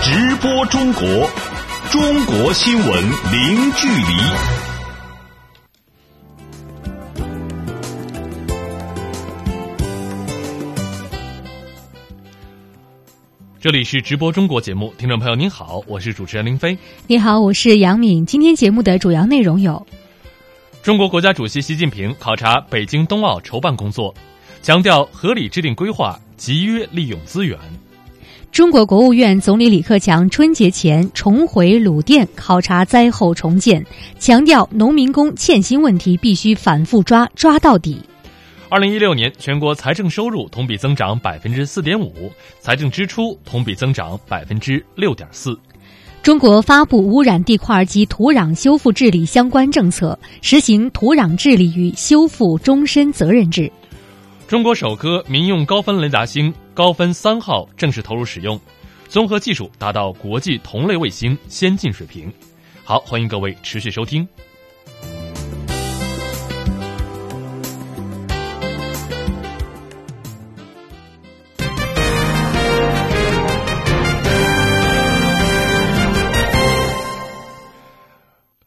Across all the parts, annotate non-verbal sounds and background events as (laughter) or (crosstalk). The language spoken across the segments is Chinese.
直播中国，中国新闻零距离。这里是直播中国节目，听众朋友您好，我是主持人林飞。你好，我是杨敏。今天节目的主要内容有：中国国家主席习近平考察北京冬奥筹办工作，强调合理制定规划，集约利用资源。中国国务院总理李克强春节前重回鲁甸考察灾后重建，强调农民工欠薪问题必须反复抓，抓到底。二零一六年全国财政收入同比增长百分之四点五，财政支出同比增长百分之六点四。中国发布污染地块及土壤修复治理相关政策，实行土壤治理与修复终身责任制。中国首颗民用高分雷达星高分三号正式投入使用，综合技术达到国际同类卫星先进水平。好，欢迎各位持续收听。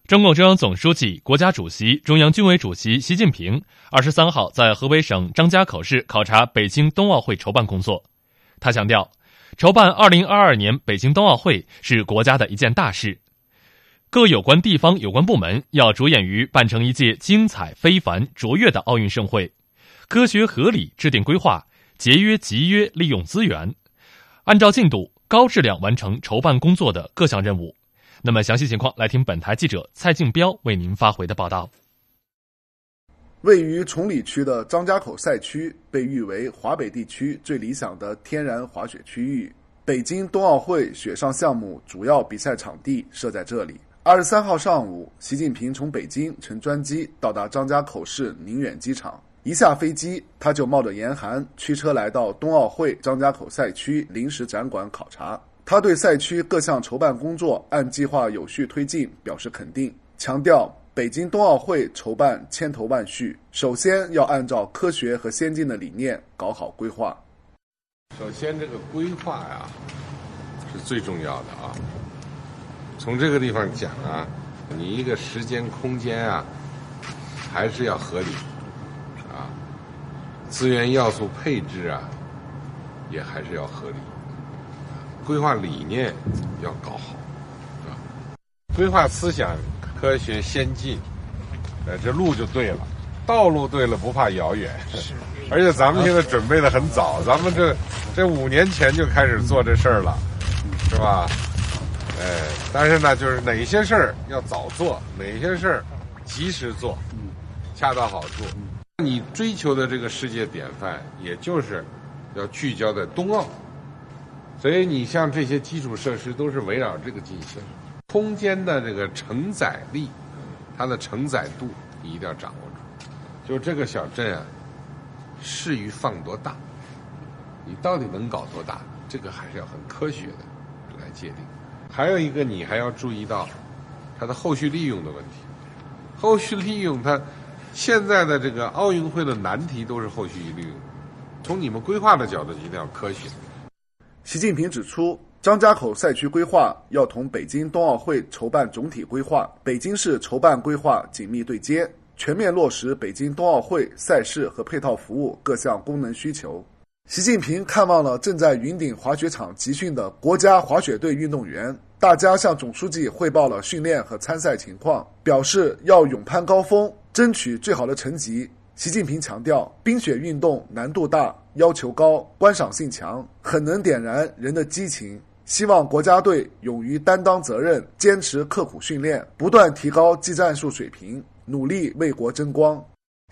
中共中央总书记、国家主席、中央军委主席习近平二十三号在河北省张家口市考察北京冬奥会筹办工作。他强调，筹办二零二二年北京冬奥会是国家的一件大事，各有关地方有关部门要着眼于办成一届精彩非凡、卓越的奥运盛会，科学合理制定规划，节约集约利用资源，按照进度高质量完成筹办工作的各项任务。那么详细情况，来听本台记者蔡静彪为您发回的报道。位于崇礼区的张家口赛区被誉为华北地区最理想的天然滑雪区域，北京冬奥会雪上项目主要比赛场地设在这里。二十三号上午，习近平从北京乘专机到达张家口市宁远机场，一下飞机他就冒着严寒驱车来到冬奥会张家口赛区临时展馆考察。他对赛区各项筹办工作按计划有序推进表示肯定，强调北京冬奥会筹办千头万绪，首先要按照科学和先进的理念搞好规划。首先，这个规划呀是最重要的啊。从这个地方讲啊，你一个时间空间啊，还是要合理啊，资源要素配置啊，也还是要合理。规划理念要搞好，啊，规划思想科学先进，呃，这路就对了，道路对了不怕遥远。是，而且咱们现在准备的很早，咱们这这五年前就开始做这事儿了，是吧？哎，但是呢，就是哪些事儿要早做，哪些事儿及时做，恰到好处。你追求的这个世界典范，也就是要聚焦在冬奥。所以你像这些基础设施都是围绕这个进行，空间的这个承载力，它的承载度你一定要掌握住。就这个小镇啊，适于放多大，你到底能搞多大？这个还是要很科学的来界定。还有一个，你还要注意到它的后续利用的问题。后续利用它，现在的这个奥运会的难题都是后续利用。从你们规划的角度，一定要科学。习近平指出，张家口赛区规划要同北京冬奥会筹办总体规划、北京市筹办规划紧密对接，全面落实北京冬奥会赛事和配套服务各项功能需求。习近平看望了正在云顶滑雪场集训的国家滑雪队运动员，大家向总书记汇报了训练和参赛情况，表示要勇攀高峰，争取最好的成绩。习近平强调，冰雪运动难度大、要求高、观赏性强，很能点燃人的激情。希望国家队勇于担当责任，坚持刻苦训练，不断提高技战术水平，努力为国争光。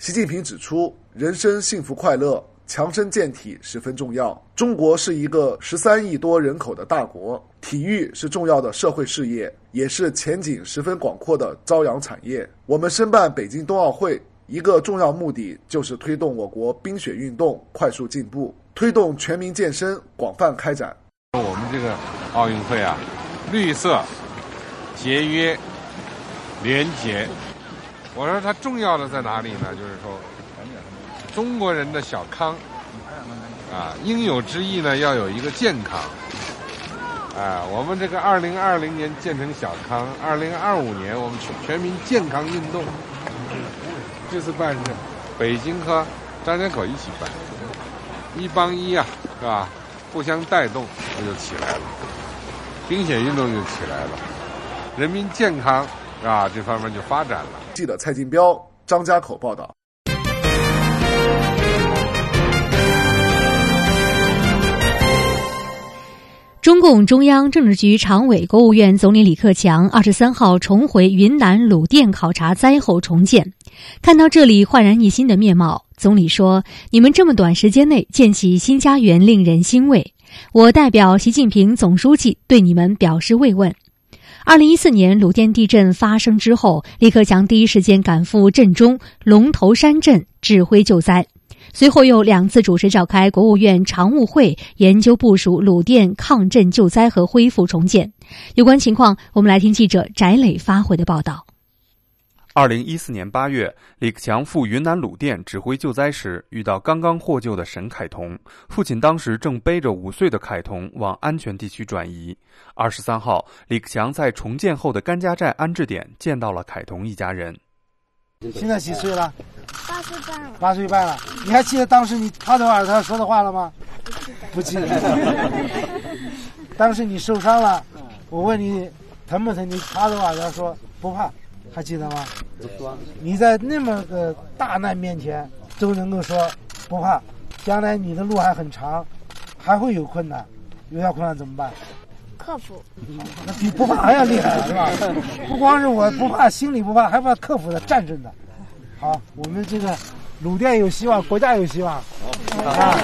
习近平指出，人生幸福快乐、强身健体十分重要。中国是一个十三亿多人口的大国，体育是重要的社会事业，也是前景十分广阔的朝阳产业。我们申办北京冬奥会。一个重要目的就是推动我国冰雪运动快速进步，推动全民健身广泛开展。我们这个奥运会啊，绿色、节约、廉洁。我说它重要的在哪里呢？就是说，中国人的小康啊，应有之义呢，要有一个健康哎，我们这个二零二零年建成小康，二零二五年我们全全民健康运动，这次办是北京和张家口一起办，一帮一啊，是吧？互相带动，那就起来了，冰雪运动就起来了，人民健康啊这方面就发展了。记者蔡金彪，张家口报道。中共中央政治局常委、国务院总理李克强二十三号重回云南鲁甸考察灾后重建，看到这里焕然一新的面貌，总理说：“你们这么短时间内建起新家园，令人欣慰。我代表习近平总书记对你们表示慰问。”二零一四年鲁甸地震发生之后，李克强第一时间赶赴震中龙头山镇指挥救灾。随后又两次主持召开国务院常务会，研究部署鲁甸抗震救灾和恢复重建。有关情况，我们来听记者翟磊发回的报道。二零一四年八月，李克强赴云南鲁甸指挥救灾时，遇到刚刚获救的沈凯彤，父亲当时正背着五岁的凯彤往安全地区转移。二十三号，李克强在重建后的甘家寨安置点见到了凯彤一家人。现在几岁了？八岁半了。八岁半了。你还记得当时你趴在耳朵说的话了吗？不记得。当时你受伤了，我问你疼不疼？你趴在耳朵说不怕，还记得吗？你在那么个大难面前都能够说不怕，将来你的路还很长，还会有困难，遇到困难怎么办？克服，那比不怕还要厉害，是吧？不光是我不怕，心里不怕，还怕克服的、战胜的。好，我们这个鲁甸有希望，国家有希望。啊！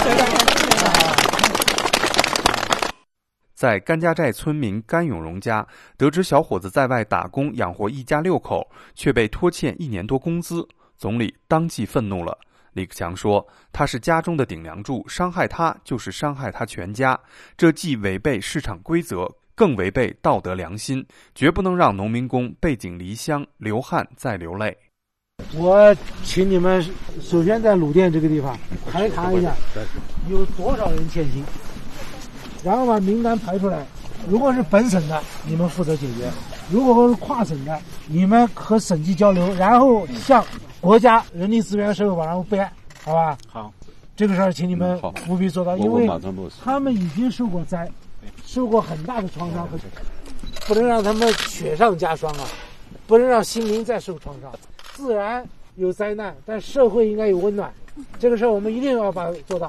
在甘家寨村民甘永荣家，得知小伙子在外打工养活一家六口，却被拖欠一年多工资，总理当即愤怒了。李克强说：“他是家中的顶梁柱，伤害他就是伤害他全家，这既违背市场规则，更违背道德良心，绝不能让农民工背井离乡、流汗再流泪。”我请你们首先在鲁甸这个地方排查一下，有多少人欠薪，然后把名单排出来。如果是本省的，你们负责解决；如果是跨省的，你们和省级交流，然后向。国家人力资源社会保障部备案，好吧？好，这个事儿请你们务必做到，因为他们已经受过灾，受过很大的创伤，和不能让他们雪上加霜啊！不能让心灵再受创伤。自然有灾难，但社会应该有温暖，这个事儿我们一定要把做到。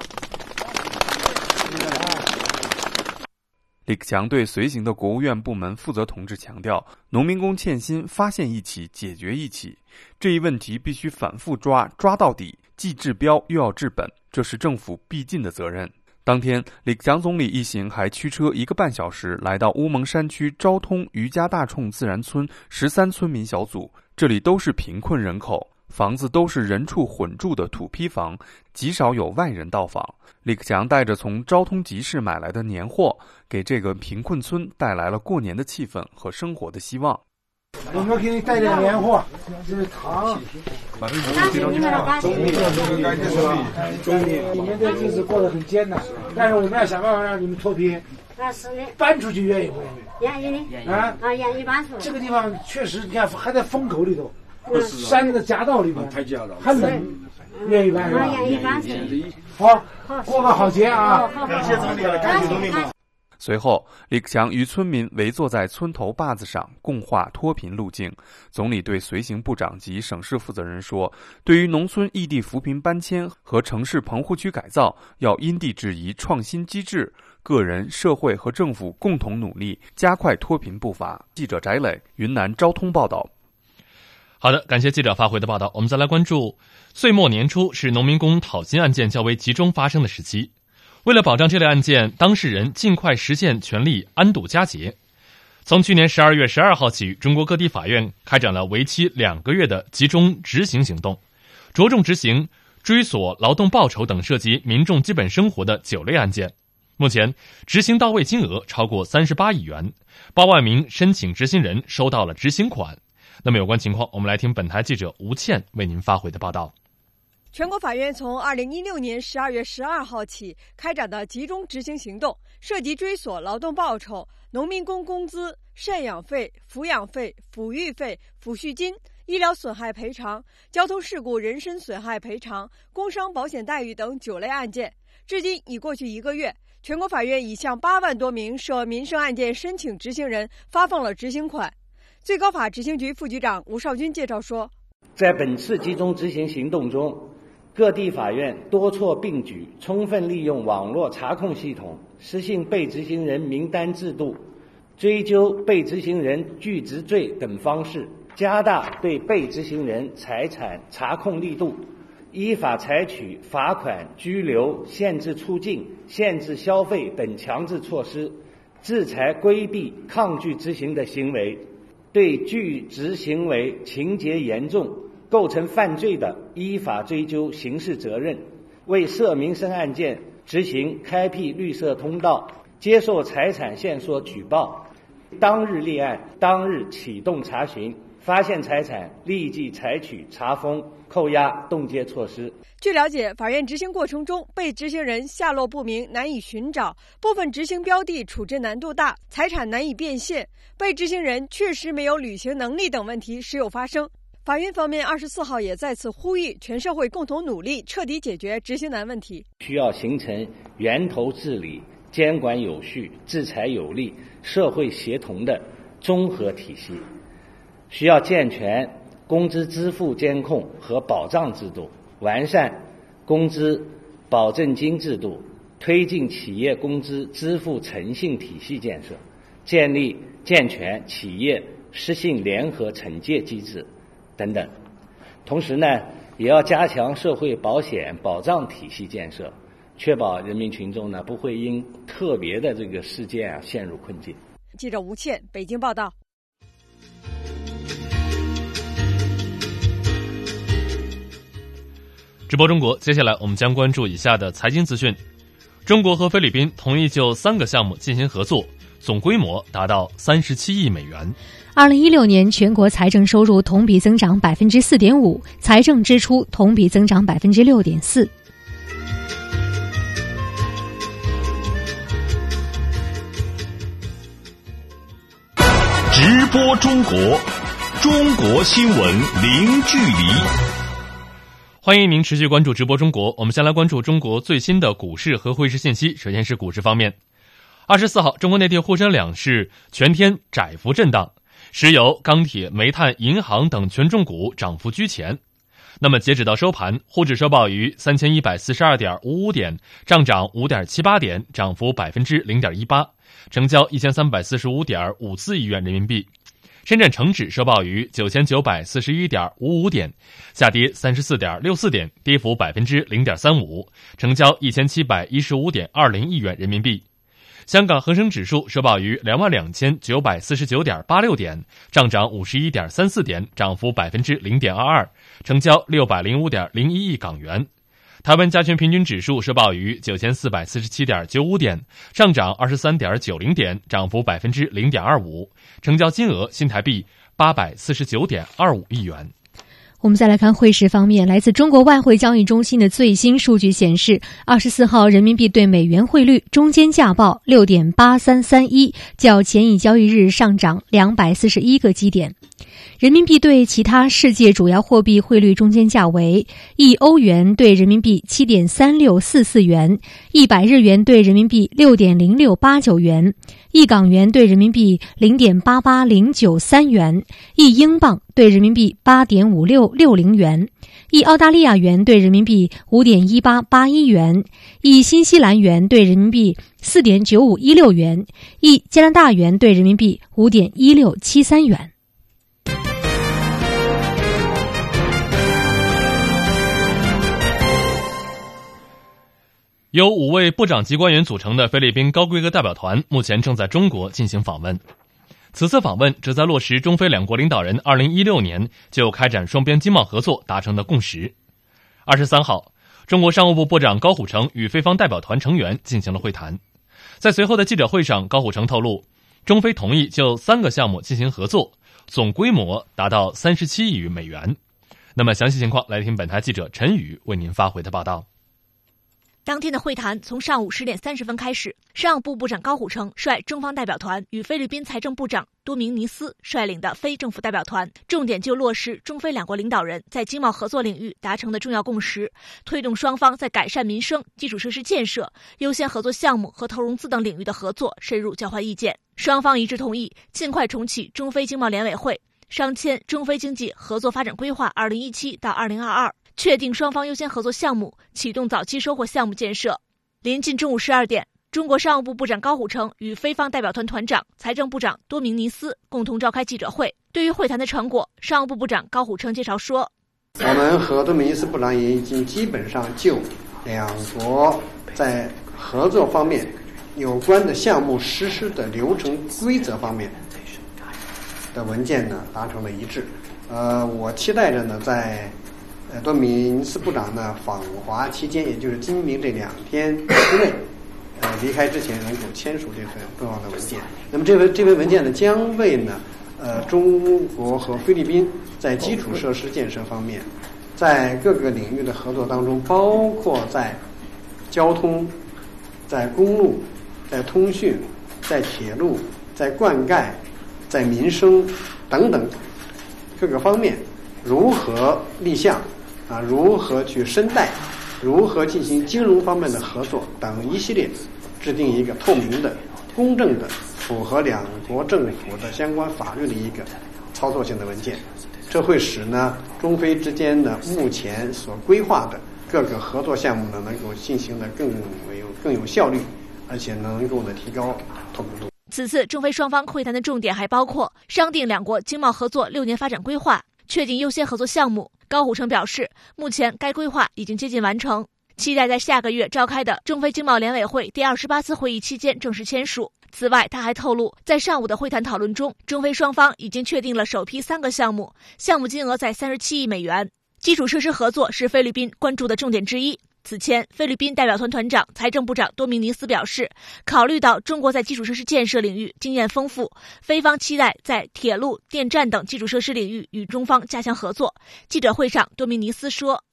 李克强对随行的国务院部门负责同志强调：农民工欠薪，发现一起，解决一起，这一问题必须反复抓，抓到底，既治标又要治本，这是政府必尽的责任。当天，李克强总理一行还驱车一个半小时来到乌蒙山区昭通余家大冲自然村十三村民小组，这里都是贫困人口。房子都是人畜混住的土坯房，极少有外人到访。李克强带着从昭通集市买来的年货，给这个贫困村带来了过年的气氛和生活的希望。我们给你带点年货，这是糖。那是你们的关系。中里，你们的日子过得很艰难，但是我们要想办法让你们脱贫。那是的。搬出去愿意不愿意？愿意的。啊啊，愿意搬出。这个地方确实，你看还在风口里头。山的夹道里面，还冷，愿意搬是吧？愿意搬好，过个好节啊！感谢总理，感谢总理。随后，李克强与村民围坐在村头坝子上，共话脱贫路径。总理对随行部长及省市负责人说：“对于农村异地扶贫搬迁和城市棚户区改造，要因地制宜，创新机制，个人、社会和政府共同努力，加快脱贫步伐。”记者翟磊，云南昭通报道。好的，感谢记者发回的报道。我们再来关注，岁末年初是农民工讨薪案件较为集中发生的时期。为了保障这类案件当事人尽快实现权利安度佳节，从去年十二月十二号起，中国各地法院开展了为期两个月的集中执行行动，着重执行追索劳动报酬等涉及民众基本生活的九类案件。目前执行到位金额超过三十八亿元，八万名申请执行人收到了执行款。那么有关情况，我们来听本台记者吴倩为您发回的报道。全国法院从二零一六年十二月十二号起开展的集中执行行动，涉及追索劳动报酬、农民工工资、赡养费、抚养费、抚育费、抚恤金、医疗损害赔偿、交通事故人身损害赔偿、工伤保险待遇等九类案件。至今已过去一个月，全国法院已向八万多名涉民生案件申请执行人发放了执行款。最高法执行局副局长吴少军介绍说，在本次集中执行行动中。各地法院多措并举，充分利用网络查控系统，实行被执行人名单制度、追究被执行人拒执罪等方式，加大对被执行人财产查控力度，依法采取罚款、拘留、限制出境、限制消费等强制措施，制裁规避、抗拒执行的行为，对拒执行为情节严重。构成犯罪的，依法追究刑事责任；为涉民生案件执行开辟绿色通道，接受财产线索举报，当日立案，当日启动查询，发现财产立即采取查封、扣押、冻结措施。据了解，法院执行过程中，被执行人下落不明，难以寻找；部分执行标的处置难度大，财产难以变现，被执行人确实没有履行能力等问题时有发生。法院方面二十四号也再次呼吁全社会共同努力，彻底解决执行难问题。需要形成源头治理、监管有序、制裁有力、社会协同的综合体系，需要健全工资支付监控和保障制度，完善工资保证金制度，推进企业工资支付诚信体系建设，建立健全企业失信联合惩戒机制。等等，同时呢，也要加强社会保险保障体系建设，确保人民群众呢不会因特别的这个事件啊陷入困境。记者吴倩，北京报道。直播中国，接下来我们将关注以下的财经资讯：中国和菲律宾同意就三个项目进行合作，总规模达到三十七亿美元。二零一六年全国财政收入同比增长百分之四点五，财政支出同比增长百分之六点四。直播中国，中国新闻零距离。欢迎您持续关注直播中国。我们先来关注中国最新的股市和汇市信息。首先是股市方面，二十四号，中国内地沪深两市全天窄幅震荡。石油、钢铁、煤炭、银行等权重股涨幅居前。那么，截止到收盘，沪指收报于三千一百四十二点五五点，上涨五点七八点，涨幅百分之零点一八，成交一千三百四十五点五四亿元人民币。深圳成指收报于九千九百四十一点五五点，下跌三十四点六四点，跌幅百分之零点三五，成交一千七百一十五点二零亿元人民币。香港恒生指数收报于两万两千九百四十九点八六点，上涨五十一点三四点，涨幅百分之零点二二，成交六百零五点零一亿港元。台湾加权平均指数收报于九千四百四十七点九五点，上涨二十三点九零点，涨幅百分之零点二五，成交金额新台币八百四十九点二五亿元。我们再来看汇市方面，来自中国外汇交易中心的最新数据显示，二十四号人民币对美元汇率中间价报六点八三三一，较前一交易日上涨两百四十一个基点。人民币对其他世界主要货币汇率中间价为：一欧元对人民币七点三六四四元，一百日元对人民币六点零六八九元，一港元对人民币零点八八零九三元，一英镑对人民币八点五六六零元，一澳大利亚元对人民币五点一八八一元，一新西兰元对人民币四点九五一六元，一加拿大元对人民币五点一六七三元。由五位部长级官员组成的菲律宾高规格代表团目前正在中国进行访问。此次访问旨在落实中菲两国领导人2016年就开展双边经贸合作达成的共识。二十三号，中国商务部部长高虎城与菲方代表团成员进行了会谈。在随后的记者会上，高虎城透露，中菲同意就三个项目进行合作，总规模达到三十七亿美元。那么详细情况，来听本台记者陈宇为您发回的报道。当天的会谈从上午十点三十分开始，商务部部长高虎城率中方代表团与菲律宾财政部长多明尼斯率领的非政府代表团，重点就落实中菲两国领导人在经贸合作领域达成的重要共识，推动双方在改善民生、基础设施建设、优先合作项目和投融资等领域的合作深入交换意见。双方一致同意尽快重启中非经贸联委会，商签中非经济合作发展规划（二零一七到二零二二）。确定双方优先合作项目，启动早期收获项目建设。临近中午十二点，中国商务部部长高虎城与菲方代表团团长、财政部长多明尼斯共同召开记者会。对于会谈的成果，商务部部长高虎城介绍说：“我们和多明尼斯部长也已经基本上就两国在合作方面有关的项目实施的流程规则方面的文件呢达成了一致。呃，我期待着呢在。”多米尼斯部长呢访华期间，也就是今明这两天之内，呃，离开之前能够签署这份重要的文件。那么这份这份文件呢，将为呢，呃，中国和菲律宾在基础设施建设方面，在各个领域的合作当中，包括在交通、在公路、在通讯、在铁路、在灌溉、在民生等等各个方面，如何立项。啊，如何去申贷，如何进行金融方面的合作等一系列，制定一个透明的、公正的、符合两国政府的相关法律的一个操作性的文件，这会使呢中非之间的目前所规划的各个合作项目呢能够进行的更有更有效率，而且能够呢提高透明度。此次中非双方会谈的重点还包括商定两国经贸合作六年发展规划，确定优先合作项目。高虎城表示，目前该规划已经接近完成，期待在下个月召开的中非经贸联委会第二十八次会议期间正式签署。此外，他还透露，在上午的会谈讨论中，中非双方已经确定了首批三个项目，项目金额在三十七亿美元。基础设施合作是菲律宾关注的重点之一。此前，菲律宾代表团团长、财政部长多明尼斯表示，考虑到中国在基础设施建设领域经验丰富，菲方期待在铁路、电站等基础设施领域与中方加强合作。记者会上，多明尼斯说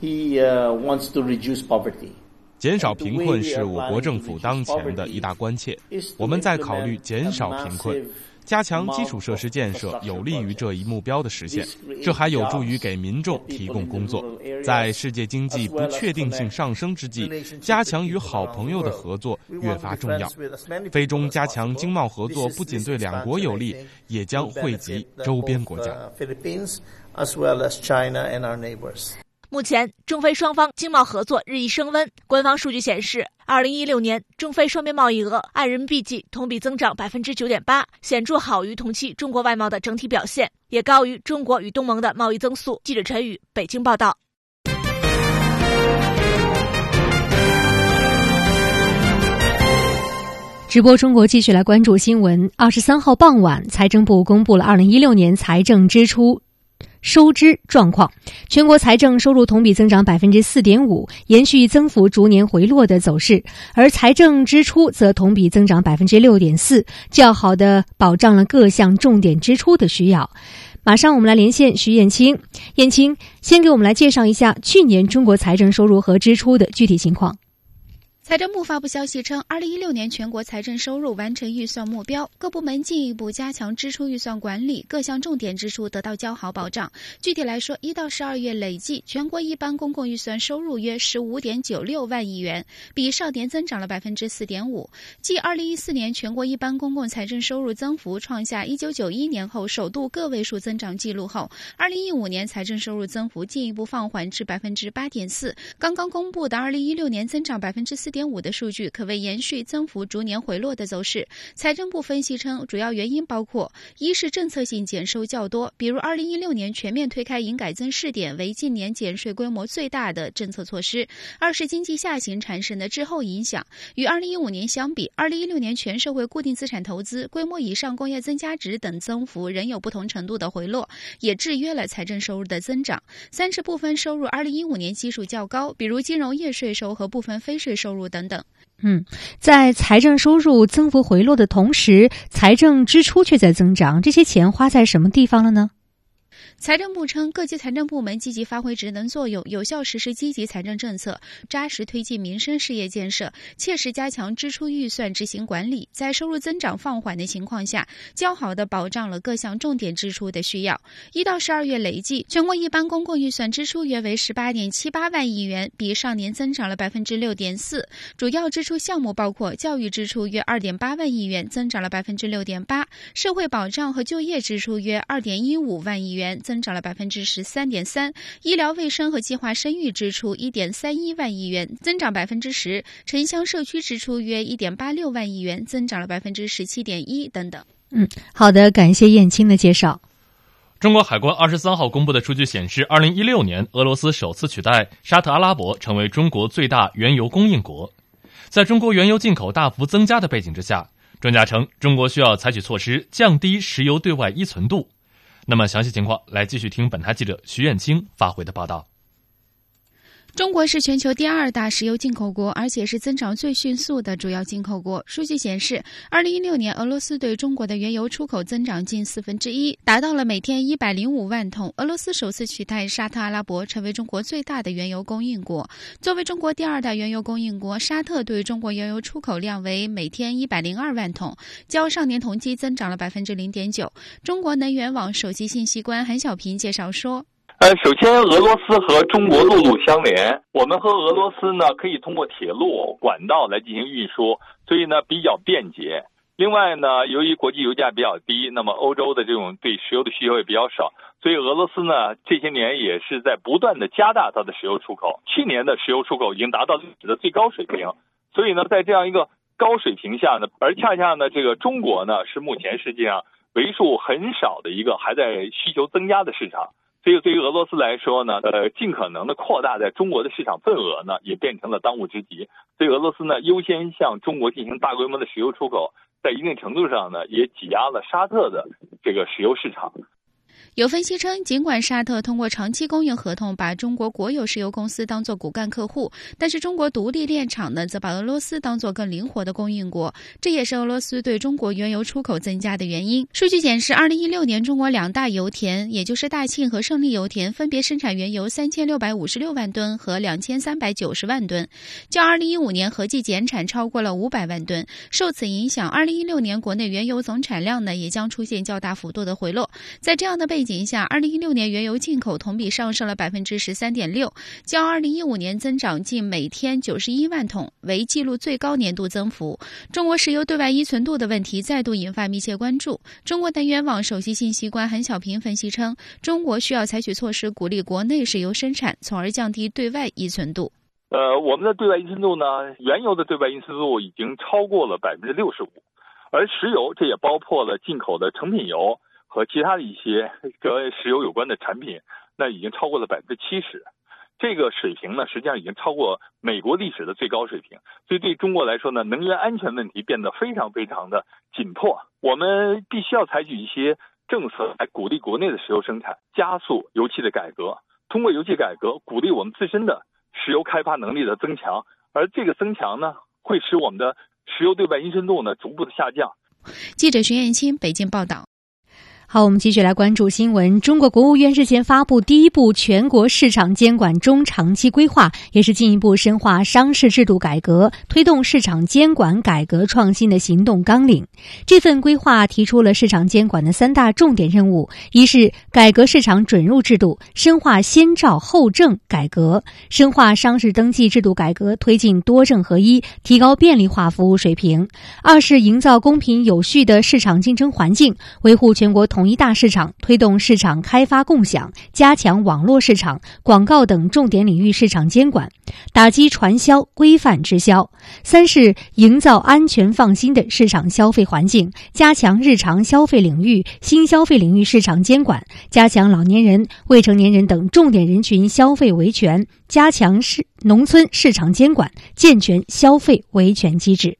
：“He wants to reduce poverty，减少贫困是我国政府当前的一大关切。(laughs) 我们在考虑减少贫困。”加强基础设施建设有利于这一目标的实现，这还有助于给民众提供工作。在世界经济不确定性上升之际，加强与好朋友的合作越发重要。非中加强经贸合作不仅对两国有利，也将惠及周边国家。目前，中非双方经贸合作日益升温。官方数据显示，二零一六年中非双边贸易额按人民币计同比增长百分之九点八，显著好于同期中国外贸的整体表现，也高于中国与东盟的贸易增速。记者陈宇，北京报道。直播中国继续来关注新闻。二十三号傍晚，财政部公布了二零一六年财政支出。收支状况，全国财政收入同比增长百分之四点五，延续增幅逐年回落的走势；而财政支出则同比增长百分之六点四，较好的保障了各项重点支出的需要。马上我们来连线徐艳青，艳青先给我们来介绍一下去年中国财政收入和支出的具体情况。财政部发布消息称，二零一六年全国财政收入完成预算目标，各部门进一步加强支出预算管理，各项重点支出得到较好保障。具体来说，一到十二月累计全国一般公共预算收入约十五点九六万亿元，比上年增长了百分之四点五。继二零一四年全国一般公共财政收入增幅创下一九九一年后首度个位数增长记录后，二零一五年财政收入增幅进一步放缓至百分之八点四。刚刚公布的二零一六年增长百分之四点。点五的数据可谓延续增幅逐年回落的走势。财政部分析称，主要原因包括：一是政策性减收较多，比如二零一六年全面推开营改增试点为近年减税规模最大的政策措施；二是经济下行产生的滞后影响。与二零一五年相比，二零一六年全社会固定资产投资、规模以上工业增加值等增幅仍有不同程度的回落，也制约了财政收入的增长。三是部分收入二零一五年基数较高，比如金融业税收和部分非税收入。等等，嗯，在财政收入增幅回落的同时，财政支出却在增长，这些钱花在什么地方了呢？财政部称，各级财政部门积极发挥职能作用，有效实施积极财政政策，扎实推进民生事业建设，切实加强支出预算执行管理，在收入增长放缓的情况下，较好地保障了各项重点支出的需要。一到十二月累计，全国一般公共预算支出约为十八点七八万亿元，比上年增长了百分之六点四。主要支出项目包括教育支出约二点八万亿元，增长了百分之六点八；社会保障和就业支出约二点一五万亿元，增长了百分之十三点三；医疗卫生和计划生育支出一点三一万亿元，增长百分之十；城乡社区支出约一点八六万亿元，增长了百分之十七点一等等。嗯，好的，感谢燕青的介绍。中国海关二十三号公布的数据显示，二零一六年俄罗斯首次取代沙特阿拉伯成为中国最大原油供应国。在中国原油进口大幅增加的背景之下，专家称中国需要采取措施降低石油对外依存度。那么详细情况，来继续听本台记者徐艳青发回的报道。中国是全球第二大石油进口国，而且是增长最迅速的主要进口国。数据显示，二零一六年俄罗斯对中国的原油出口增长近四分之一，达到了每天一百零五万桶。俄罗斯首次取代沙特阿拉伯成为中国最大的原油供应国。作为中国第二大原油供应国，沙特对中国原油出口量为每天一百零二万桶，较上年同期增长了百分之零点九。中国能源网首席信息官韩小平介绍说。呃，首先，俄罗斯和中国陆路相连，我们和俄罗斯呢可以通过铁路管道来进行运输，所以呢比较便捷。另外呢，由于国际油价比较低，那么欧洲的这种对石油的需求也比较少，所以俄罗斯呢这些年也是在不断的加大它的石油出口。去年的石油出口已经达到历史的最高水平，所以呢，在这样一个高水平下呢，而恰恰呢，这个中国呢是目前世界上为数很少的一个还在需求增加的市场。所以，对于俄罗斯来说呢，呃，尽可能的扩大在中国的市场份额呢，也变成了当务之急。所以，俄罗斯呢，优先向中国进行大规模的石油出口，在一定程度上呢，也挤压了沙特的这个石油市场。有分析称，尽管沙特通过长期供应合同把中国国有石油公司当作骨干客户，但是中国独立炼厂呢，则把俄罗斯当作更灵活的供应国，这也是俄罗斯对中国原油出口增加的原因。数据显示，二零一六年中国两大油田，也就是大庆和胜利油田，分别生产原油三千六百五十六万吨和两千三百九十万吨，较二零一五年合计减产超过了五百万吨。受此影响，二零一六年国内原油总产量呢，也将出现较大幅度的回落。在这样的背背景下，二零一六年原油进口同比上升了百分之十三点六，较二零一五年增长近每天九十一万桶，为记录最高年度增幅。中国石油对外依存度的问题再度引发密切关注。中国能源网首席信息官韩小平分析称，中国需要采取措施鼓励国内石油生产，从而降低对外依存度。呃，我们的对外依存度呢，原油的对外依存度已经超过了百分之六十五，而石油这也包括了进口的成品油。和其他的一些 (laughs) 跟石油有关的产品，那已经超过了百分之七十，这个水平呢，实际上已经超过美国历史的最高水平。所以对中国来说呢，能源安全问题变得非常非常的紧迫。我们必须要采取一些政策来鼓励国内的石油生产，加速油气的改革。通过油气改革，鼓励我们自身的石油开发能力的增强，而这个增强呢，会使我们的石油对外依存度呢逐步的下降。记者徐艳青北京报道。好，我们继续来关注新闻。中国国务院日前发布第一部全国市场监管中长期规划，也是进一步深化商事制度改革、推动市场监管改革创新的行动纲领。这份规划提出了市场监管的三大重点任务：一是改革市场准入制度，深化先照后证改革，深化商事登记制度改革，推进多证合一，提高便利化服务水平；二是营造公平有序的市场竞争环境，维护全国统。统一大市场，推动市场开发共享，加强网络市场、广告等重点领域市场监管，打击传销，规范直销。三是营造安全放心的市场消费环境，加强日常消费领域、新消费领域市场监管，加强老年人、未成年人等重点人群消费维权，加强市农村市场监管，健全消费维权机制。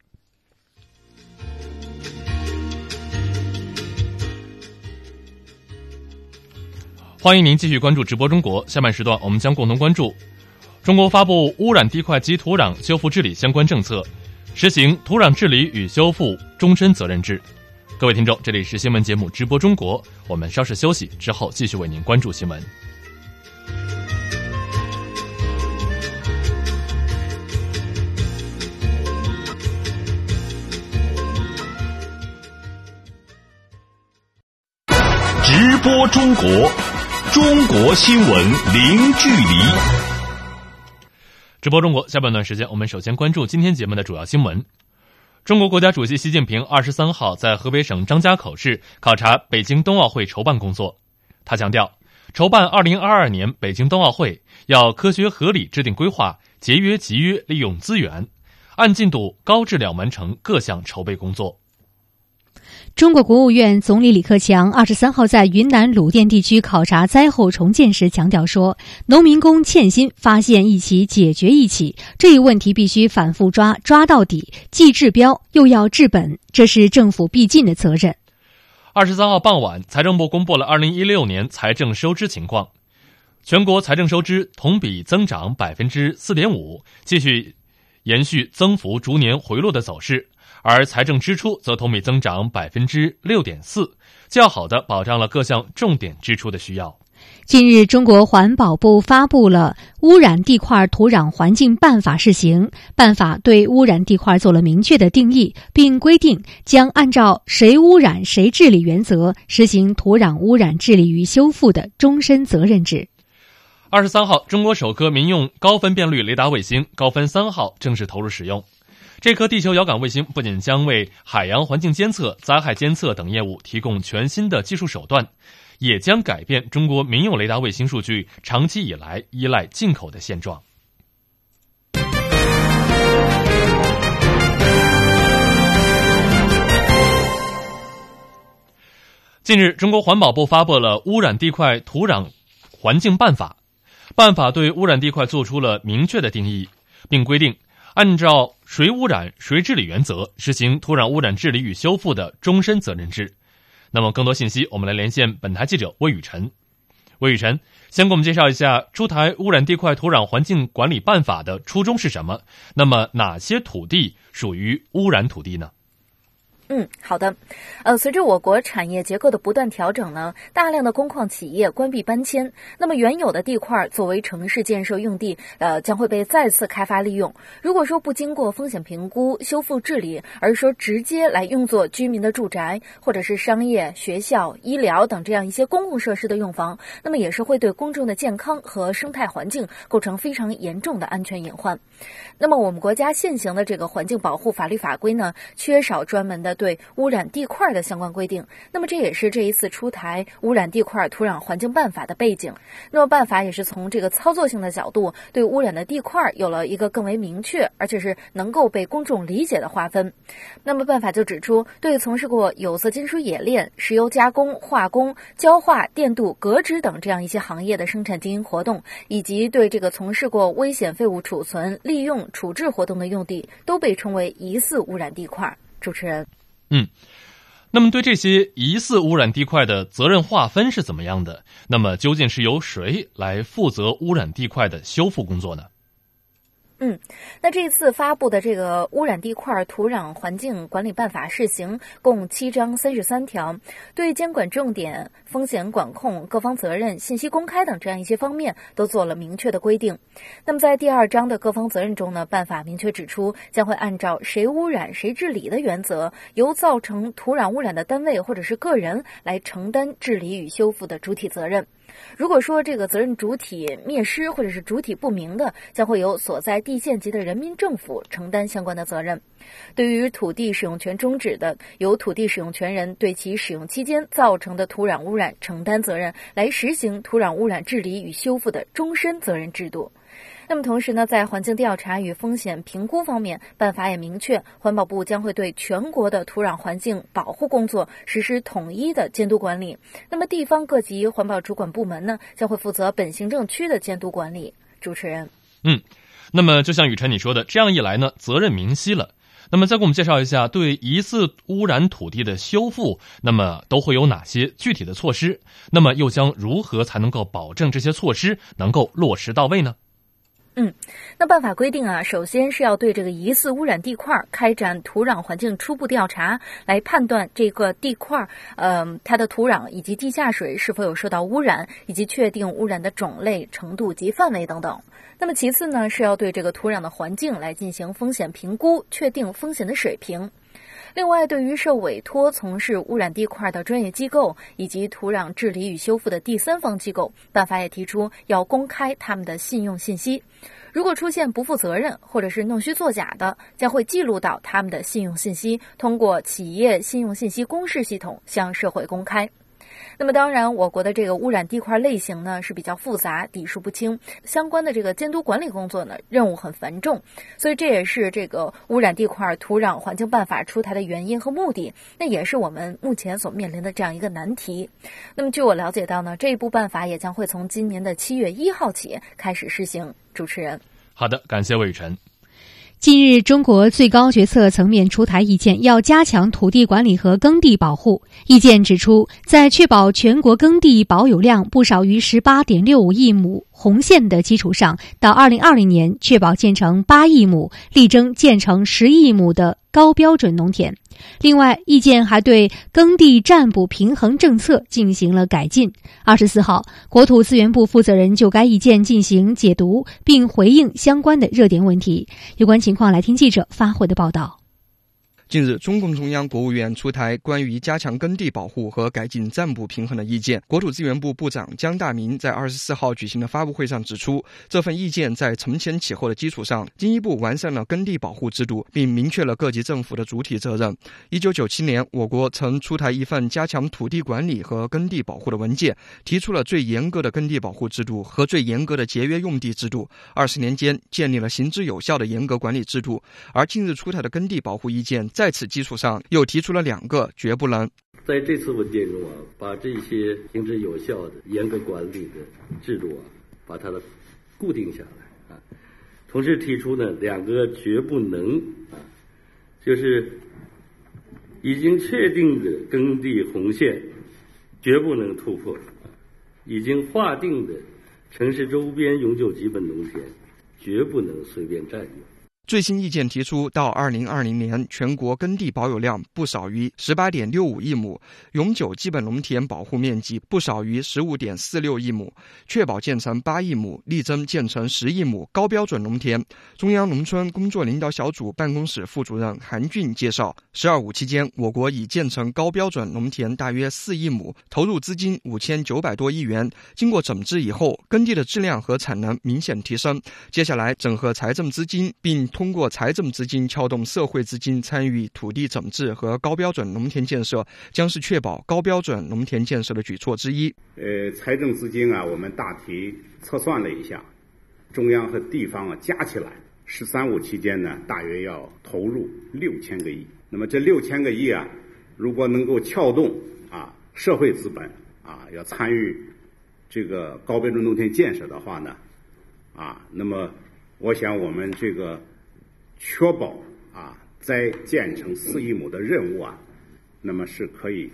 欢迎您继续关注直播中国。下半时段，我们将共同关注：中国发布污染地块及土壤修复治理相关政策，实行土壤治理与修复终身责任制。各位听众，这里是新闻节目直播中国，我们稍事休息之后继续为您关注新闻。直播中国，中国新闻零距离。直播中国下半段时间，我们首先关注今天节目的主要新闻。中国国家主席习近平二十三号在河北省张家口市考察北京冬奥会筹办工作。他强调，筹办二零二二年北京冬奥会要科学合理制定规划，节约集约利用资源，按进度高质量完成各项筹备工作。中国国务院总理李克强二十三号在云南鲁甸地区考察灾后重建时强调说：“农民工欠薪，发现一起解决一起，这一问题必须反复抓，抓到底，既治标又要治本，这是政府必尽的责任。”二十三号傍晚，财政部公布了二零一六年财政收支情况，全国财政收支同比增长百分之四点五，继续延续增幅逐年回落的走势。而财政支出则同比增长百分之六点四，较好的保障了各项重点支出的需要。近日，中国环保部发布了《污染地块土壤环境办法（试行）》。办法对污染地块做了明确的定义，并规定将按照“谁污染谁治理”原则，实行土壤污染治理与修复的终身责任制。二十三号，中国首颗民用高分辨率雷达卫星“高分三号”正式投入使用。这颗地球遥感卫星不仅将为海洋环境监测、灾害监测等业务提供全新的技术手段，也将改变中国民用雷达卫星数据长期以来依赖进口的现状。近日，中国环保部发布了《污染地块土壤环境办法》，办法对污染地块做出了明确的定义，并规定。按照“谁污染谁治理”原则，实行土壤污染治理与修复的终身责任制。那么，更多信息，我们来连线本台记者魏雨辰。魏雨辰，先给我们介绍一下出台《污染地块土壤环境管理办法》的初衷是什么？那么，哪些土地属于污染土地呢？嗯，好的。呃，随着我国产业结构的不断调整呢，大量的工矿企业关闭搬迁，那么原有的地块作为城市建设用地，呃，将会被再次开发利用。如果说不经过风险评估、修复治理，而说直接来用作居民的住宅，或者是商业、学校、医疗等这样一些公共设施的用房，那么也是会对公众的健康和生态环境构成非常严重的安全隐患。那么我们国家现行的这个环境保护法律法规呢，缺少专门的对污染地块的相关规定。那么这也是这一次出台《污染地块土壤环境办法》的背景。那么办法也是从这个操作性的角度，对污染的地块有了一个更为明确，而且是能够被公众理解的划分。那么办法就指出，对从事过有色金属冶炼、石油加工、化工、焦化、电镀、革纸等这样一些行业的生产经营活动，以及对这个从事过危险废物储存、利用。处置活动的用地都被称为疑似污染地块。主持人，嗯，那么对这些疑似污染地块的责任划分是怎么样的？那么究竟是由谁来负责污染地块的修复工作呢？嗯，那这次发布的这个污染地块土壤环境管理办法试行共七章三十三条，对监管重点、风险管控、各方责任、信息公开等这样一些方面都做了明确的规定。那么在第二章的各方责任中呢，办法明确指出，将会按照谁污染谁治理的原则，由造成土壤污染的单位或者是个人来承担治理与修复的主体责任。如果说这个责任主体灭失或者是主体不明的，将会由所在地县级的人民政府承担相关的责任。对于土地使用权终止的，由土地使用权人对其使用期间造成的土壤污染承担责任，来实行土壤污染治理与修复的终身责任制度。那么同时呢，在环境调查与风险评估方面，办法也明确，环保部将会对全国的土壤环境保护工作实施统一的监督管理。那么地方各级环保主管部门呢，将会负责本行政区的监督管理。主持人，嗯，那么就像雨辰你说的，这样一来呢，责任明晰了。那么再给我们介绍一下，对疑似污染土地的修复，那么都会有哪些具体的措施？那么又将如何才能够保证这些措施能够落实到位呢？嗯，那办法规定啊，首先是要对这个疑似污染地块开展土壤环境初步调查，来判断这个地块，嗯，它的土壤以及地下水是否有受到污染，以及确定污染的种类、程度及范围等等。那么其次呢，是要对这个土壤的环境来进行风险评估，确定风险的水平。另外，对于受委托从事污染地块的专业机构以及土壤治理与修复的第三方机构，办法也提出要公开他们的信用信息。如果出现不负责任或者是弄虚作假的，将会记录到他们的信用信息，通过企业信用信息公示系统向社会公开。那么，当然，我国的这个污染地块类型呢是比较复杂、底数不清，相关的这个监督管理工作呢任务很繁重，所以这也是这个污染地块土壤环境办法出台的原因和目的，那也是我们目前所面临的这样一个难题。那么，据我了解到呢，这一部办法也将会从今年的七月一号起开始施行。主持人，好的，感谢魏晨。近日，中国最高决策层面出台意见，要加强土地管理和耕地保护。意见指出，在确保全国耕地保有量不少于十八点六五亿亩红线的基础上，到二零二零年确保建成八亿亩，力争建成十亿亩的高标准农田。另外，意见还对耕地占补平衡政策进行了改进。二十四号，国土资源部负责人就该意见进行解读，并回应相关的热点问题。有关情况，来听记者发回的报道。近日，中共中央、国务院出台关于加强耕地保护和改进占补平衡的意见。国土资源部部长姜大明在二十四号举行的发布会上指出，这份意见在承前启后的基础上，进一步完善了耕地保护制度，并明确了各级政府的主体责任。一九九七年，我国曾出台一份加强土地管理和耕地保护的文件，提出了最严格的耕地保护制度和最严格的节约用地制度。二十年间，建立了行之有效的严格管理制度。而近日出台的耕地保护意见，在此基础上又提出了两个绝不能。在这次文件中啊，把这些行之有效的严格管理的制度啊，把它的固定下来啊，同时提出呢两个绝不能啊，就是已经确定的耕地红线绝不能突破，已经划定的城市周边永久基本农田绝不能随便占用。最新意见提出，到二零二零年，全国耕地保有量不少于十八点六五亿亩，永久基本农田保护面积不少于十五点四六亿亩，确保建成八亿亩，力争建成十亿亩高标准农田。中央农村工作领导小组办公室副主任韩俊介绍，“十二五”期间，我国已建成高标准农田大约四亿亩，投入资金五千九百多亿元。经过整治以后，耕地的质量和产能明显提升。接下来，整合财政资金，并通过财政资金撬动社会资金参与土地整治和高标准农田建设，将是确保高标准农田建设的举措之一。呃，财政资金啊，我们大体测算了一下，中央和地方啊加起来，“十三五”期间呢，大约要投入六千个亿。那么这六千个亿啊，如果能够撬动啊社会资本啊，要参与这个高标准农田建设的话呢，啊，那么我想我们这个。确保啊，在建成四亿亩的任务啊，那么是可以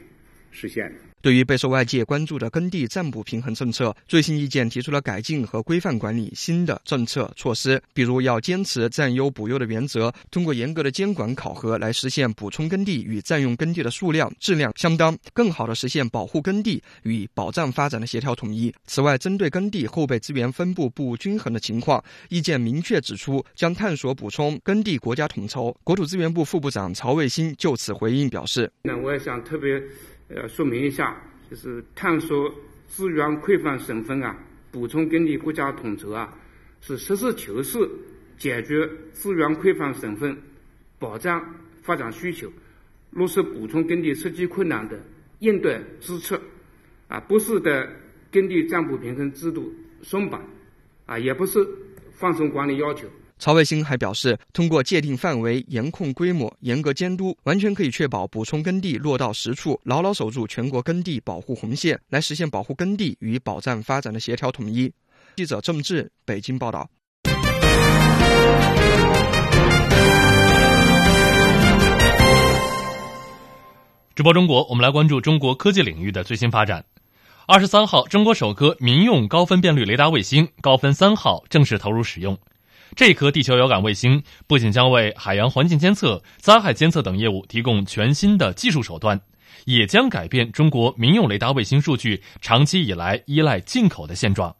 实现的。对于备受外界关注的耕地占补平衡政策，最新意见提出了改进和规范管理新的政策措施，比如要坚持占优补优的原则，通过严格的监管考核来实现补充耕地与占用耕地的数量、质量相当，更好的实现保护耕地与保障发展的协调统一。此外，针对耕地后备资源分布不均衡的情况，意见明确指出将探索补充耕地国家统筹。国土资源部副部长曹卫星就此回应表示：“那我也想特别。”呃，说明一下，就是探索资源匮乏省份啊，补充耕地国家统筹啊，是实事求是解决资源匮乏省份保障发展需求，落实补充耕地实际困难的应对支策，啊，不是的耕地占补平衡制度松绑，啊，也不是放松管理要求。曹卫星还表示，通过界定范围、严控规模、严格监督，完全可以确保补充耕地落到实处，牢牢守住全国耕地保护红线，来实现保护耕地与保障发展的协调统一。记者郑志北京报道。直播中国，我们来关注中国科技领域的最新发展。二十三号，中国首颗民用高分辨率雷达卫星“高分三号”正式投入使用。这颗地球遥感卫星不仅将为海洋环境监测、灾害监测等业务提供全新的技术手段，也将改变中国民用雷达卫星数据长期以来依赖进口的现状。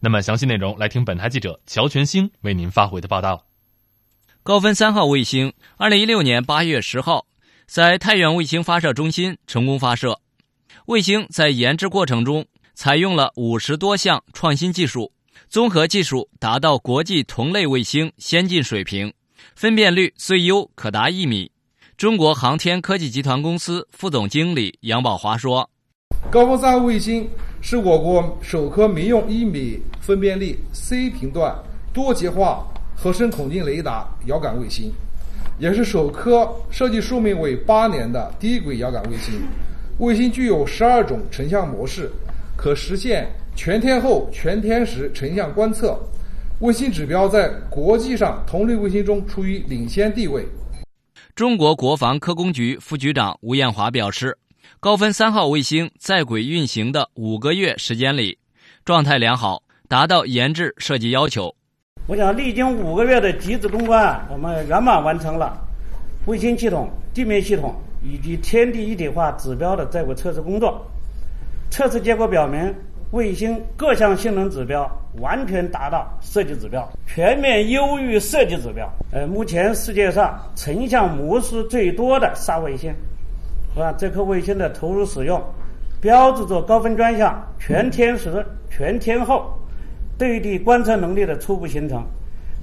那么，详细内容来听本台记者乔全兴为您发回的报道。高分三号卫星，二零一六年八月十号在太原卫星发射中心成功发射。卫星在研制过程中采用了五十多项创新技术，综合技术达到国际同类卫星先进水平，分辨率最优可达一米。中国航天科技集团公司副总经理杨宝华说：“高分三号卫星是我国首颗民用一米分辨率 C 频段多极化。”合声孔径雷达遥感卫星，也是首颗设计寿命为八年的低轨遥感卫星。卫星具有十二种成像模式，可实现全天候、全天时成像观测。卫星指标在国际上同类卫星中处于领先地位。中国国防科工局副局长吴艳华表示，高分三号卫星在轨运行的五个月时间里，状态良好，达到研制设计要求。我想，历经五个月的机制攻关，我们圆满完成了卫星系统、地面系统以及天地一体化指标的在轨测试工作。测试结果表明，卫星各项性能指标完全达到设计指标，全面优于设计指标。呃，目前世界上成像模式最多的沙卫星，是吧？这颗卫星的投入使用，标志着高分专项全天时、全天候。对地观测能力的初步形成，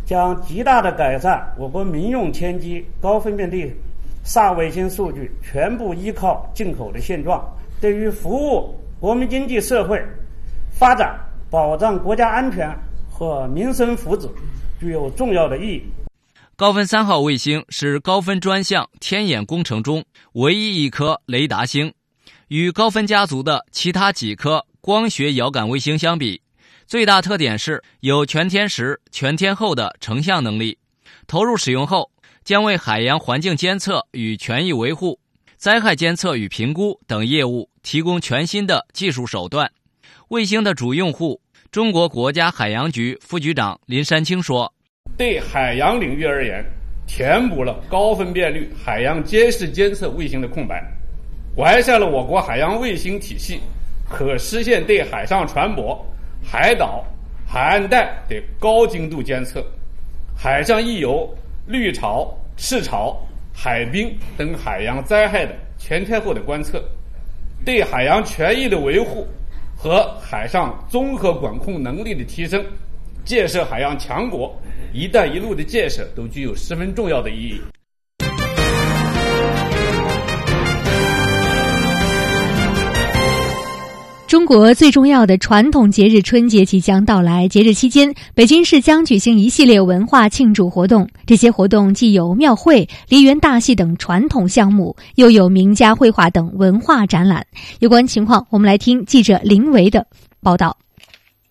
将极大的改善我国民用天基高分辨率煞卫星数据全部依靠进口的现状，对于服务国民经济社会发展、保障国家安全和民生福祉具有重要的意义。高分三号卫星是高分专项天眼工程中唯一一颗雷达星，与高分家族的其他几颗光学遥感卫星相比。最大特点是有全天时、全天候的成像能力，投入使用后将为海洋环境监测与权益维护、灾害监测与评估等业务提供全新的技术手段。卫星的主用户中国国家海洋局副局长林山青说：“对海洋领域而言，填补了高分辨率海洋监视监测卫星的空白，完善了我国海洋卫星体系，可实现对海上船舶。”海岛、海岸带的高精度监测，海上溢油、绿潮、赤潮、海冰等海洋灾害的全天候的观测，对海洋权益的维护和海上综合管控能力的提升，建设海洋强国“一带一路”的建设都具有十分重要的意义。中国最重要的传统节日春节即将到来，节日期间，北京市将举行一系列文化庆祝活动。这些活动既有庙会、梨园大戏等传统项目，又有名家绘画等文化展览。有关情况，我们来听记者林维的报道。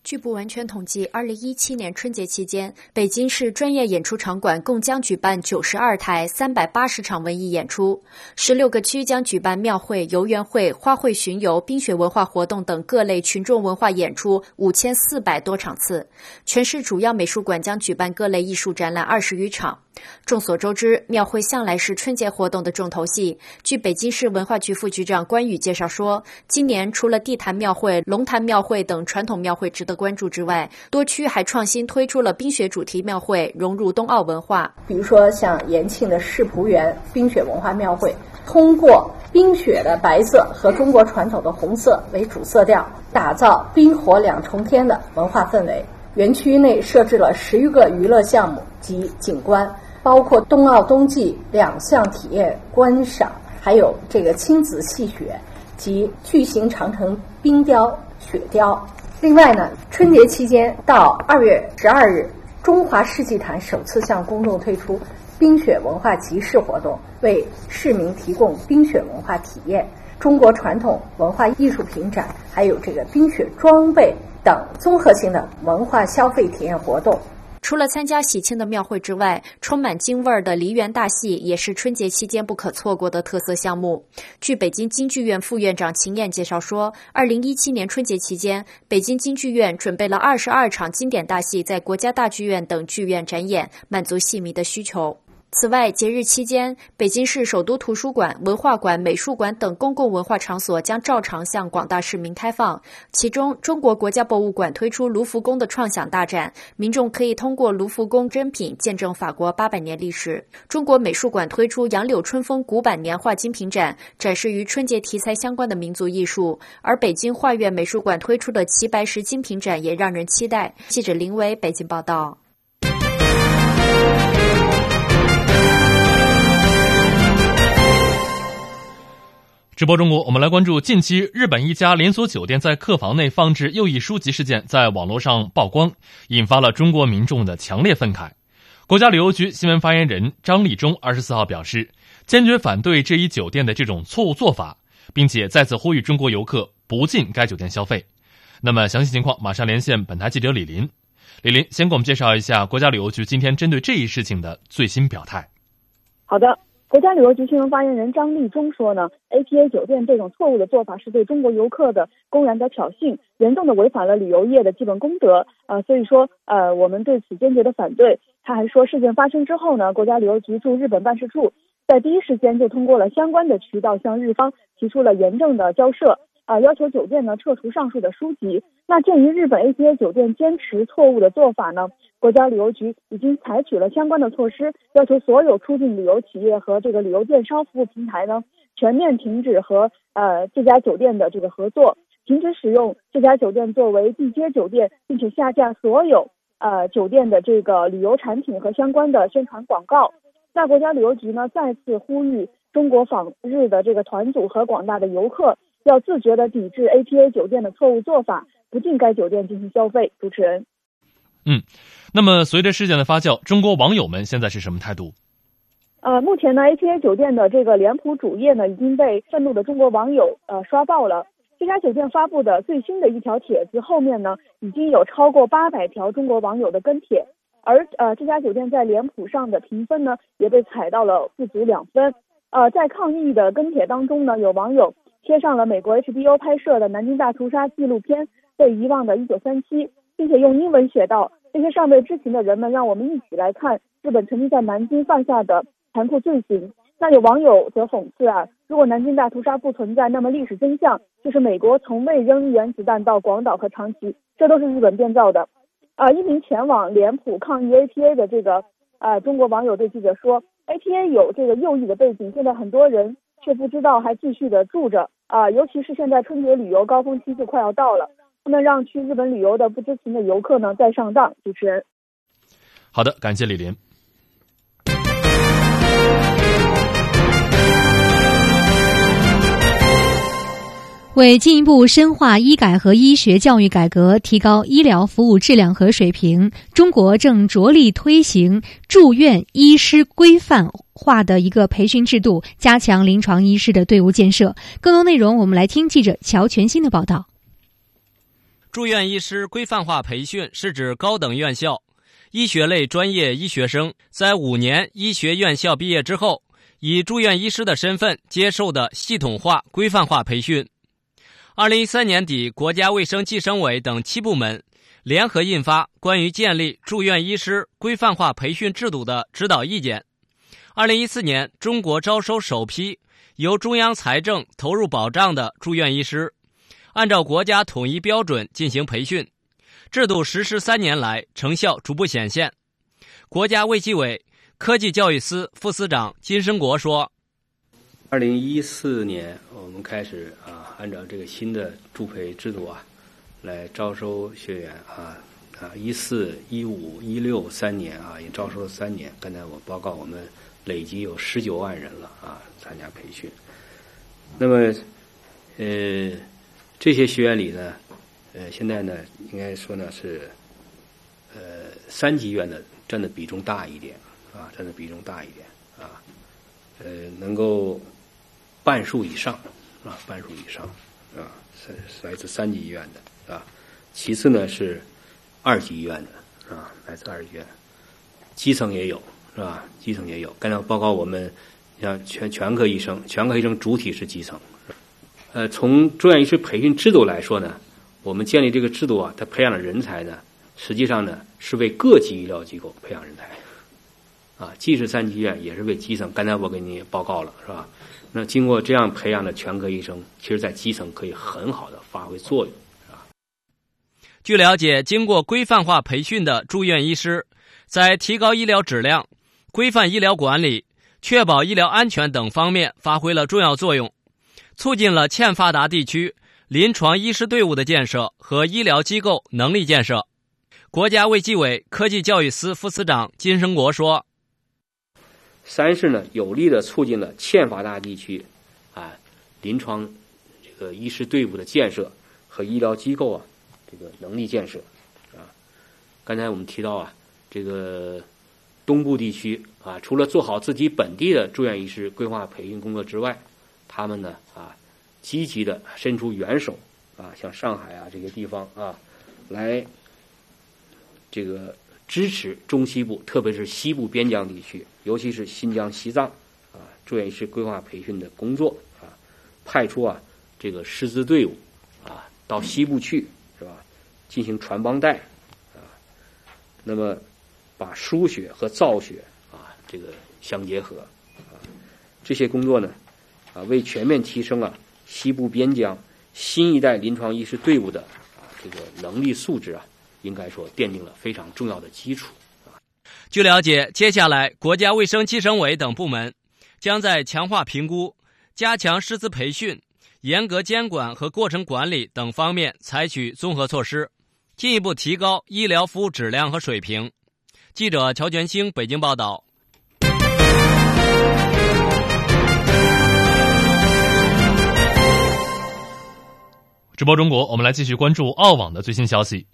据不完全统计，二零一七年春节期间，北京市专业演出场馆共将举办九十二台三百八十场文艺演出，十六个区将举办庙会、游园会、花卉巡游、冰雪文化活动等各类群众文化演出五千四百多场次。全市主要美术馆将举办各类艺术展览二十余场。众所周知，庙会向来是春节活动的重头戏。据北京市文化局副局长关宇介绍说，今年除了地坛庙会、龙潭庙会等传统庙会值得关注之外，多区还创新推出了冰雪主题庙会，融入冬奥文化。比如说，像延庆的世仆园冰雪文化庙会，通过冰雪的白色和中国传统的红色为主色调，打造冰火两重天的文化氛围。园区内设置了十余个娱乐项目及景观。包括冬奥冬季两项体验观赏，还有这个亲子戏雪及巨型长城冰雕、雪雕。另外呢，春节期间到二月十二日，中华世纪坛首次向公众推出冰雪文化集市活动，为市民提供冰雪文化体验、中国传统文化艺术品展，还有这个冰雪装备等综合性的文化消费体验活动。除了参加喜庆的庙会之外，充满京味儿的梨园大戏也是春节期间不可错过的特色项目。据北京京剧院副院长秦燕介绍说，二零一七年春节期间，北京京剧院准备了二十二场经典大戏，在国家大剧院等剧院展演，满足戏迷的需求。此外，节日期间，北京市首都图书馆、文化馆、美术馆等公共文化场所将照常向广大市民开放。其中，中国国家博物馆推出卢浮宫的创想大展，民众可以通过卢浮宫珍品见证法国八百年历史。中国美术馆推出杨柳春风古板年画精品展，展示与春节题材相关的民族艺术。而北京画院美术馆推出的齐白石精品展也让人期待。记者林维北京报道。直播中国，我们来关注近期日本一家连锁酒店在客房内放置右翼书籍事件在网络上曝光，引发了中国民众的强烈愤慨。国家旅游局新闻发言人张立忠二十四号表示，坚决反对这一酒店的这种错误做法，并且再次呼吁中国游客不进该酒店消费。那么详细情况，马上连线本台记者李林。李林，先给我们介绍一下国家旅游局今天针对这一事情的最新表态。好的。国家旅游局新闻发言人张立忠说呢，APA 酒店这种错误的做法是对中国游客的公然的挑衅，严重的违反了旅游业的基本公德啊，所以说呃，我们对此坚决的反对。他还说，事件发生之后呢，国家旅游局驻日本办事处在第一时间就通过了相关的渠道向日方提出了严正的交涉啊，要求酒店呢撤除上述的书籍。那鉴于日本 APA 酒店坚持错误的做法呢？国家旅游局已经采取了相关的措施，要求所有出境旅游企业和这个旅游电商服务平台呢，全面停止和呃这家酒店的这个合作，停止使用这家酒店作为地接酒店，并且下架所有呃酒店的这个旅游产品和相关的宣传广告。那国家旅游局呢，再次呼吁中国访日的这个团组和广大的游客，要自觉的抵制 APA 酒店的错误做法，不进该酒店进行消费。主持人，嗯。那么，随着事件的发酵，中国网友们现在是什么态度？呃，目前呢，APA 酒店的这个脸谱主页呢，已经被愤怒的中国网友呃刷爆了。这家酒店发布的最新的一条帖子后面呢，已经有超过八百条中国网友的跟帖，而呃，这家酒店在脸谱上的评分呢，也被踩到了不足两分。呃，在抗议的跟帖当中呢，有网友贴上了美国 HBO 拍摄的南京大屠杀纪录片《被遗忘的一九三七》，并且用英文写道。这些尚未知情的人们，让我们一起来看日本曾经在南京犯下的残酷罪行。那有网友则讽刺啊，如果南京大屠杀不存在，那么历史真相就是美国从未扔原子弹到广岛和长崎，这都是日本编造的。啊，一名前往脸谱抗议 APA 的这个啊中国网友对记者说，APA 有这个右翼的背景，现在很多人却不知道，还继续的住着啊，尤其是现在春节旅游高峰期就快要到了。不能让去日本旅游的不知情的游客呢再上当。主持人，好的，感谢李林。为进一步深化医改和医学教育改革，提高医疗服务质量和水平，中国正着力推行住院医师规范化的一个培训制度，加强临床医师的队伍建设。更多内容，我们来听记者乔全新的报道。住院医师规范化培训是指高等院校医学类专业医学生在五年医学院校毕业之后，以住院医师的身份接受的系统化规范化培训。二零一三年底，国家卫生计生委等七部门联合印发《关于建立住院医师规范化培训制度的指导意见》。二零一四年，中国招收首批由中央财政投入保障的住院医师。按照国家统一标准进行培训，制度实施三年来成效逐步显现。国家卫计委科技教育司副司长金生国说：“二零一四年我们开始啊，按照这个新的助培制度啊，来招收学员啊啊，一四一五一六三年啊，也招收了三年。刚才我报告，我们累计有十九万人了啊，参加培训。那么，呃。”这些学院里呢，呃，现在呢，应该说呢是，呃，三级医院的占的比重大一点，啊，占的比重大一点，啊，呃，能够半数以上，啊，半数以上，啊，是来自三级医院的，啊，其次呢是二级医院的，啊？来自二级医院，基层也有是吧？基层也有。刚才报告我们像全全科医生，全科医生主体是基层。呃，从住院医师培训制度来说呢，我们建立这个制度啊，它培养的人才呢，实际上呢是为各级医疗机构培养人才。啊，既是三级医院，也是为基层。刚才我给你报告了，是吧？那经过这样培养的全科医生，其实在基层可以很好的发挥作用，是吧？据了解，经过规范化培训的住院医师，在提高医疗质量、规范医疗管理、确保医疗安全等方面发挥了重要作用，促进了欠发达地区临床医师队伍的建设和医疗机构能力建设。国家卫计委科技教育司副司长金生国说。三是呢，有力的促进了欠发达地区，啊，临床这个医师队伍的建设和医疗机构啊这个能力建设，啊，刚才我们提到啊，这个东部地区啊，除了做好自己本地的住院医师规划培训工作之外，他们呢啊，积极的伸出援手啊，像上海啊这些地方啊，来这个。支持中西部，特别是西部边疆地区，尤其是新疆、西藏，啊，住院医师规划培训的工作啊，派出啊这个师资队伍啊到西部去，是吧？进行传帮带啊，那么把输血和造血啊这个相结合啊，这些工作呢啊，为全面提升啊西部边疆新一代临床医师队伍的啊这个能力素质啊。应该说奠定了非常重要的基础。据了解，接下来国家卫生计生委等部门将在强化评估、加强师资培训、严格监管和过程管理等方面采取综合措施，进一步提高医疗服务质量和水平。记者乔全兴北京报道。直播中国，我们来继续关注澳网的最新消息。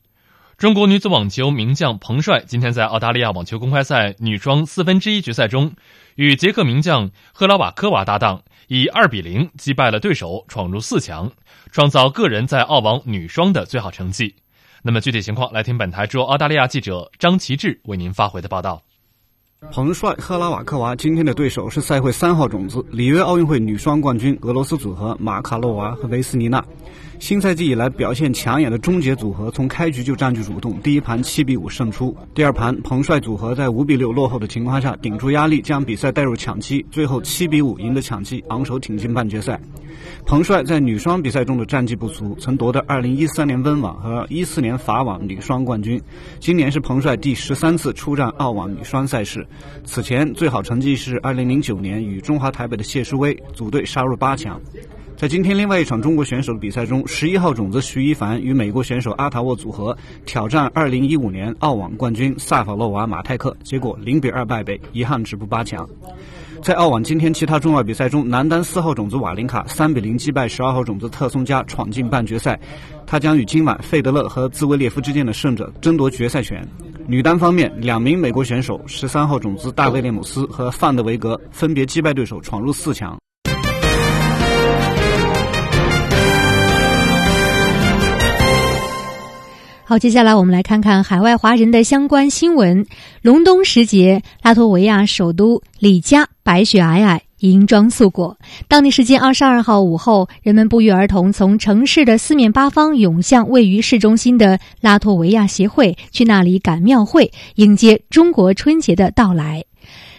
中国女子网球名将彭帅今天在澳大利亚网球公开赛女双四分之一决赛中，与捷克名将赫拉瓦科娃搭档，以二比零击败了对手，闯入四强，创造个人在澳网女双的最好成绩。那么具体情况，来听本台驻澳大利亚记者张其志为您发回的报道。彭帅、赫拉瓦科娃今天的对手是赛会三号种子、里约奥运会女双冠军俄罗斯组合马卡洛娃和维斯尼娜。新赛季以来表现抢眼的终结组合，从开局就占据主动，第一盘七比五胜出。第二盘，彭帅组合在五比六落后的情况下，顶住压力将比赛带入抢七，最后七比五赢得抢七，昂首挺进半决赛。彭帅在女双比赛中的战绩不俗，曾夺得二零一三年温网和一四年法网女双冠军。今年是彭帅第十三次出战澳网女双赛事，此前最好成绩是二零零九年与中华台北的谢淑薇组队杀入八强。在今天另外一场中国选手的比赛中，十一号种子徐一凡与美国选手阿塔沃组合挑战二零一五年澳网冠军萨法洛娃马泰克，结果零比二败北，遗憾止步八强。在澳网今天其他重要比赛中，男单四号种子瓦林卡三比零击败十二号种子特松加，闯进半决赛。他将与今晚费德勒和兹维列夫之间的胜者争夺决赛权。女单方面，两名美国选手十三号种子大卫列姆斯和范德维格分别击败对手，闯入四强。好，接下来我们来看看海外华人的相关新闻。隆冬时节，拉脱维亚首都里加白雪皑皑，银装素裹。当地时间二十二号午后，人们不约而同从城市的四面八方涌向位于市中心的拉脱维亚协会，去那里赶庙会，迎接中国春节的到来。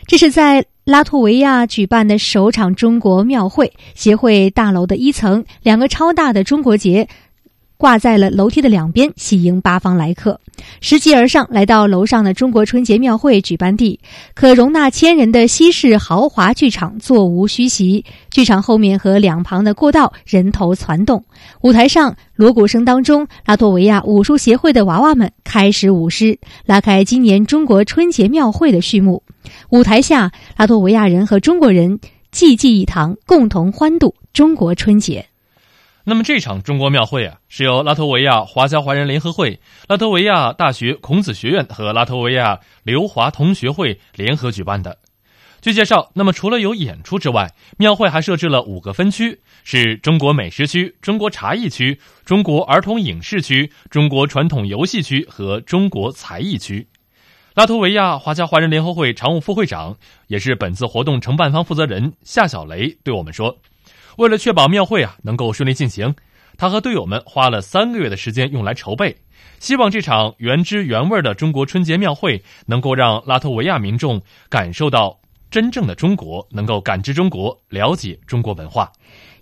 这是在拉脱维亚举办的首场中国庙会。协会大楼的一层，两个超大的中国结。挂在了楼梯的两边，喜迎八方来客。拾级而上，来到楼上的中国春节庙会举办地，可容纳千人的西式豪华剧场座无虚席。剧场后面和两旁的过道人头攒动，舞台上锣鼓声当中，拉脱维亚武术协会的娃娃们开始舞狮，拉开今年中国春节庙会的序幕。舞台下，拉脱维亚人和中国人济济一堂，共同欢度中国春节。那么这场中国庙会啊，是由拉脱维亚华侨华人联合会、拉脱维亚大学孔子学院和拉脱维亚留华同学会联合举办的。据介绍，那么除了有演出之外，庙会还设置了五个分区，是中国美食区、中国茶艺区、中国儿童影视区、中国传统游戏区和中国才艺区。拉脱维亚华侨华人联合会常务副会长，也是本次活动承办方负责人夏小雷对我们说：“为了确保庙会啊能够顺利进行，他和队友们花了三个月的时间用来筹备，希望这场原汁原味的中国春节庙会能够让拉脱维亚民众感受到真正的中国，能够感知中国，了解中国文化。”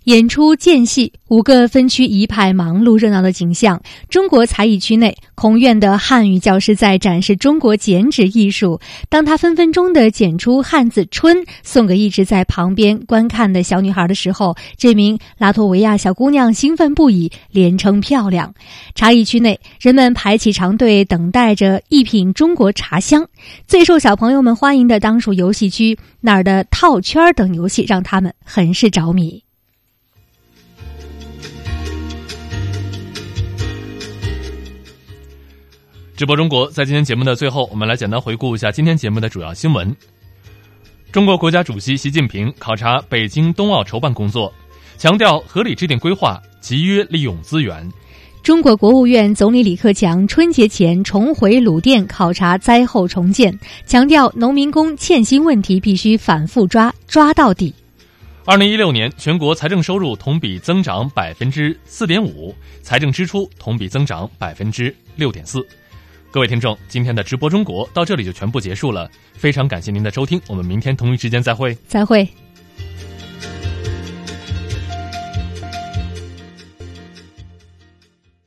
演出间隙，五个分区一派忙碌热闹的景象。中国才艺区内，孔院的汉语教师在展示中国剪纸艺术。当他分分钟的剪出汉字“春”，送给一直在旁边观看的小女孩的时候，这名拉脱维亚小姑娘兴奋不已，连称漂亮。茶艺区内，人们排起长队，等待着一品中国茶香。最受小朋友们欢迎的当属游戏区，那儿的套圈等游戏让他们很是着迷。直播中国，在今天节目的最后，我们来简单回顾一下今天节目的主要新闻。中国国家主席习近平考察北京冬奥筹办工作，强调合理制定规划，集约利用资源。中国国务院总理李克强春节前重回鲁甸考察灾后重建，强调农民工欠薪问题必须反复抓，抓到底。二零一六年全国财政收入同比增长百分之四点五，财政支出同比增长百分之六点四。各位听众，今天的直播中国到这里就全部结束了，非常感谢您的收听，我们明天同一时间再会，再会。